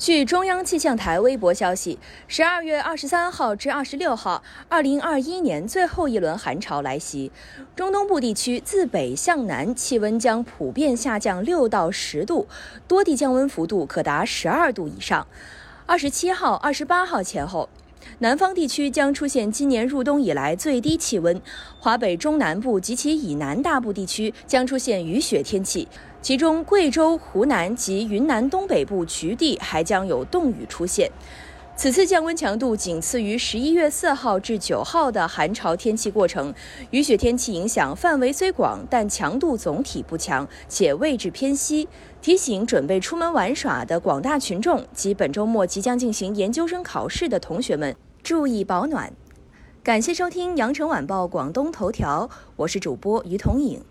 据中央气象台微博消息，十二月二十三号至二十六号，二零二一年最后一轮寒潮来袭，中东部地区自北向南气温将普遍下降六到十度，多地降温幅度可达十二度以上。二十七号、二十八号前后。南方地区将出现今年入冬以来最低气温，华北中南部及其以南大部地区将出现雨雪天气，其中贵州、湖南及云南东北部局地还将有冻雨出现。此次降温强度仅次于十一月四号至九号的寒潮天气过程，雨雪天气影响范围虽广，但强度总体不强，且位置偏西。提醒准备出门玩耍的广大群众及本周末即将进行研究生考试的同学们注意保暖。感谢收听羊城晚报广东头条，我是主播于彤颖。